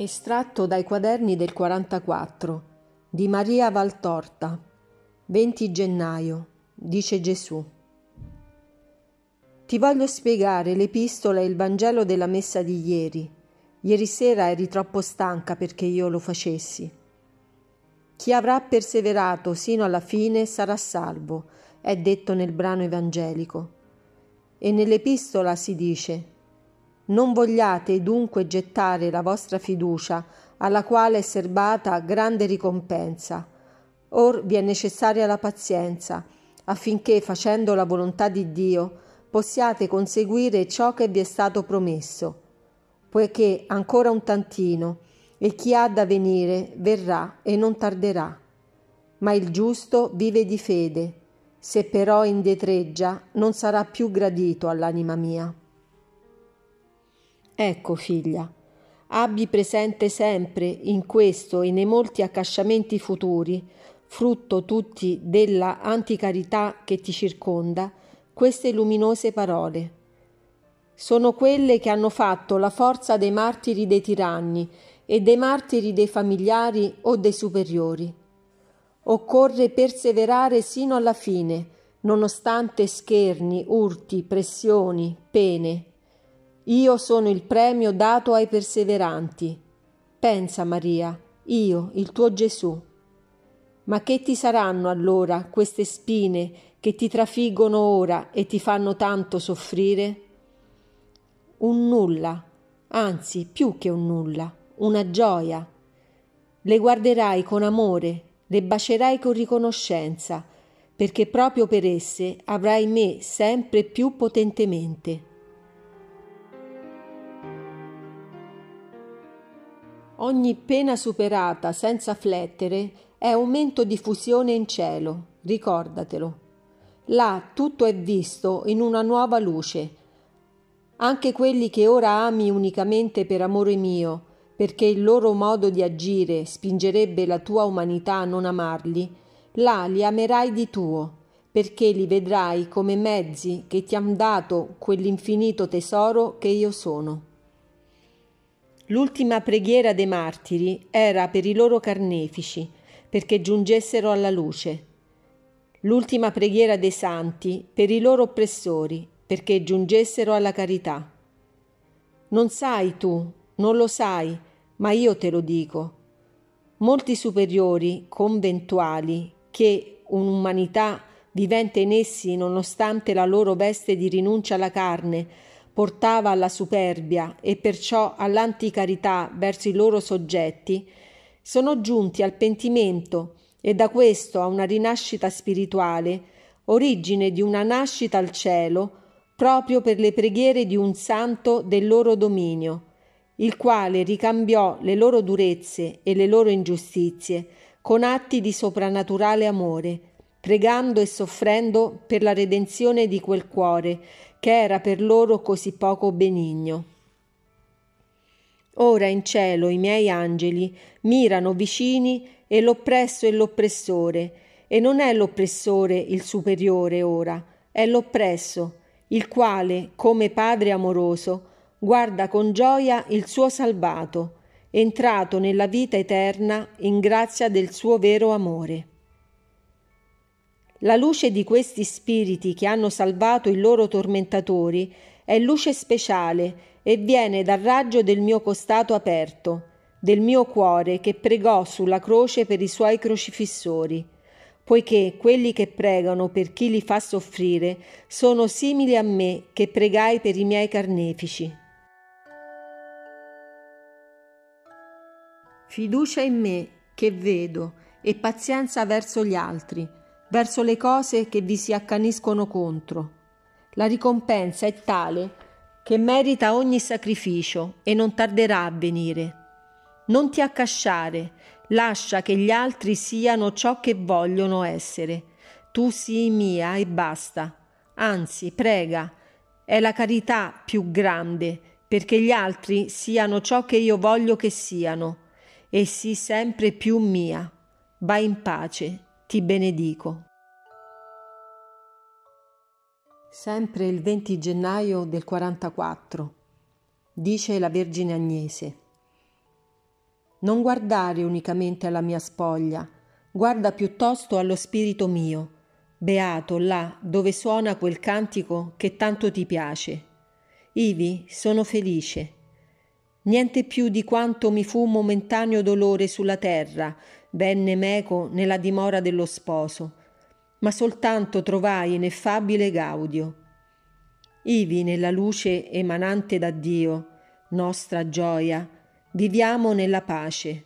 Estratto dai quaderni del 44 di Maria Valtorta 20 gennaio dice Gesù Ti voglio spiegare l'epistola e il Vangelo della messa di ieri. Ieri sera eri troppo stanca perché io lo facessi. Chi avrà perseverato sino alla fine sarà salvo, è detto nel brano evangelico. E nell'epistola si dice non vogliate dunque gettare la vostra fiducia, alla quale è serbata grande ricompensa. Or vi è necessaria la pazienza, affinché, facendo la volontà di Dio, possiate conseguire ciò che vi è stato promesso. Poiché ancora un tantino, e chi ha da venire verrà e non tarderà. Ma il giusto vive di fede, se però indietreggia non sarà più gradito all'anima mia. Ecco, figlia, abbi presente sempre in questo e nei molti accasciamenti futuri, frutto tutti della anticarità che ti circonda, queste luminose parole. Sono quelle che hanno fatto la forza dei martiri dei tiranni e dei martiri dei familiari o dei superiori. Occorre perseverare sino alla fine, nonostante scherni, urti, pressioni, pene, io sono il premio dato ai perseveranti. Pensa, Maria, io, il tuo Gesù. Ma che ti saranno allora queste spine che ti trafiggono ora e ti fanno tanto soffrire? Un nulla, anzi più che un nulla, una gioia. Le guarderai con amore, le bacerai con riconoscenza, perché proprio per esse avrai me sempre più potentemente. Ogni pena superata senza flettere è aumento di fusione in cielo, ricordatelo. Là tutto è visto in una nuova luce. Anche quelli che ora ami unicamente per amore mio, perché il loro modo di agire spingerebbe la tua umanità a non amarli, là li amerai di tuo, perché li vedrai come mezzi che ti han dato quell'infinito tesoro che io sono. L'ultima preghiera dei martiri era per i loro carnefici, perché giungessero alla luce. L'ultima preghiera dei santi per i loro oppressori, perché giungessero alla carità. Non sai tu, non lo sai, ma io te lo dico. Molti superiori conventuali che un'umanità vivente in essi nonostante la loro veste di rinuncia alla carne portava alla superbia e perciò all'anticarità verso i loro soggetti, sono giunti al pentimento e da questo a una rinascita spirituale, origine di una nascita al cielo, proprio per le preghiere di un santo del loro dominio, il quale ricambiò le loro durezze e le loro ingiustizie con atti di soprannaturale amore, pregando e soffrendo per la redenzione di quel cuore che era per loro così poco benigno. Ora in cielo i miei angeli mirano vicini e l'oppresso e l'oppressore, e non è l'oppressore il superiore ora, è l'oppresso, il quale, come Padre amoroso, guarda con gioia il suo salvato, entrato nella vita eterna in grazia del suo vero amore. La luce di questi spiriti che hanno salvato i loro tormentatori è luce speciale e viene dal raggio del mio costato aperto, del mio cuore che pregò sulla croce per i suoi crocifissori, poiché quelli che pregano per chi li fa soffrire sono simili a me che pregai per i miei carnefici. Fiducia in me che vedo e pazienza verso gli altri verso le cose che vi si accaniscono contro. La ricompensa è tale che merita ogni sacrificio e non tarderà a venire. Non ti accasciare, lascia che gli altri siano ciò che vogliono essere. Tu sii mia e basta. Anzi, prega, è la carità più grande, perché gli altri siano ciò che io voglio che siano, e sii sempre più mia. Vai in pace ti benedico. Sempre il 20 gennaio del 44, dice la Vergine Agnese. Non guardare unicamente alla mia spoglia, guarda piuttosto allo spirito mio, beato là dove suona quel cantico che tanto ti piace. Ivi sono felice. Niente più di quanto mi fu momentaneo dolore sulla terra, venne meco nella dimora dello sposo, ma soltanto trovai ineffabile gaudio. Ivi nella luce emanante da Dio, nostra gioia, viviamo nella pace.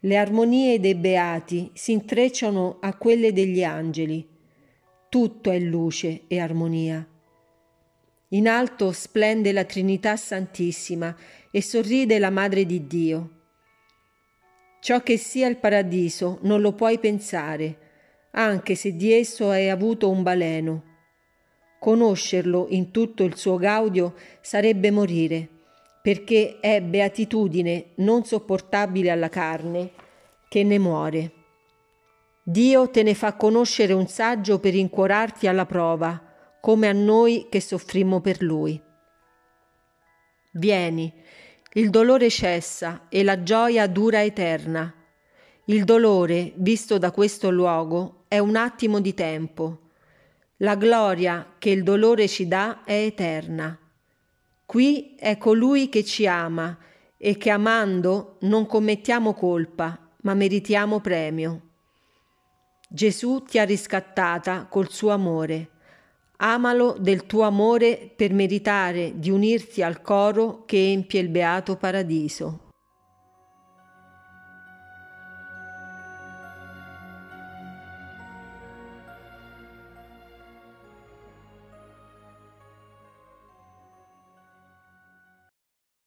Le armonie dei beati si intrecciano a quelle degli angeli. Tutto è luce e armonia. In alto splende la Trinità Santissima e sorride la Madre di Dio. Ciò che sia il paradiso non lo puoi pensare, anche se di esso hai avuto un baleno. Conoscerlo in tutto il suo gaudio sarebbe morire, perché è beatitudine non sopportabile alla carne che ne muore. Dio te ne fa conoscere un saggio per incuorarti alla prova, come a noi che soffrimmo per Lui. Vieni, il dolore cessa e la gioia dura eterna. Il dolore, visto da questo luogo, è un attimo di tempo. La gloria che il dolore ci dà è eterna. Qui è colui che ci ama e che amando non commettiamo colpa, ma meritiamo premio. Gesù ti ha riscattata col suo amore. Amalo del tuo amore per meritare di unirti al coro che empie il beato paradiso.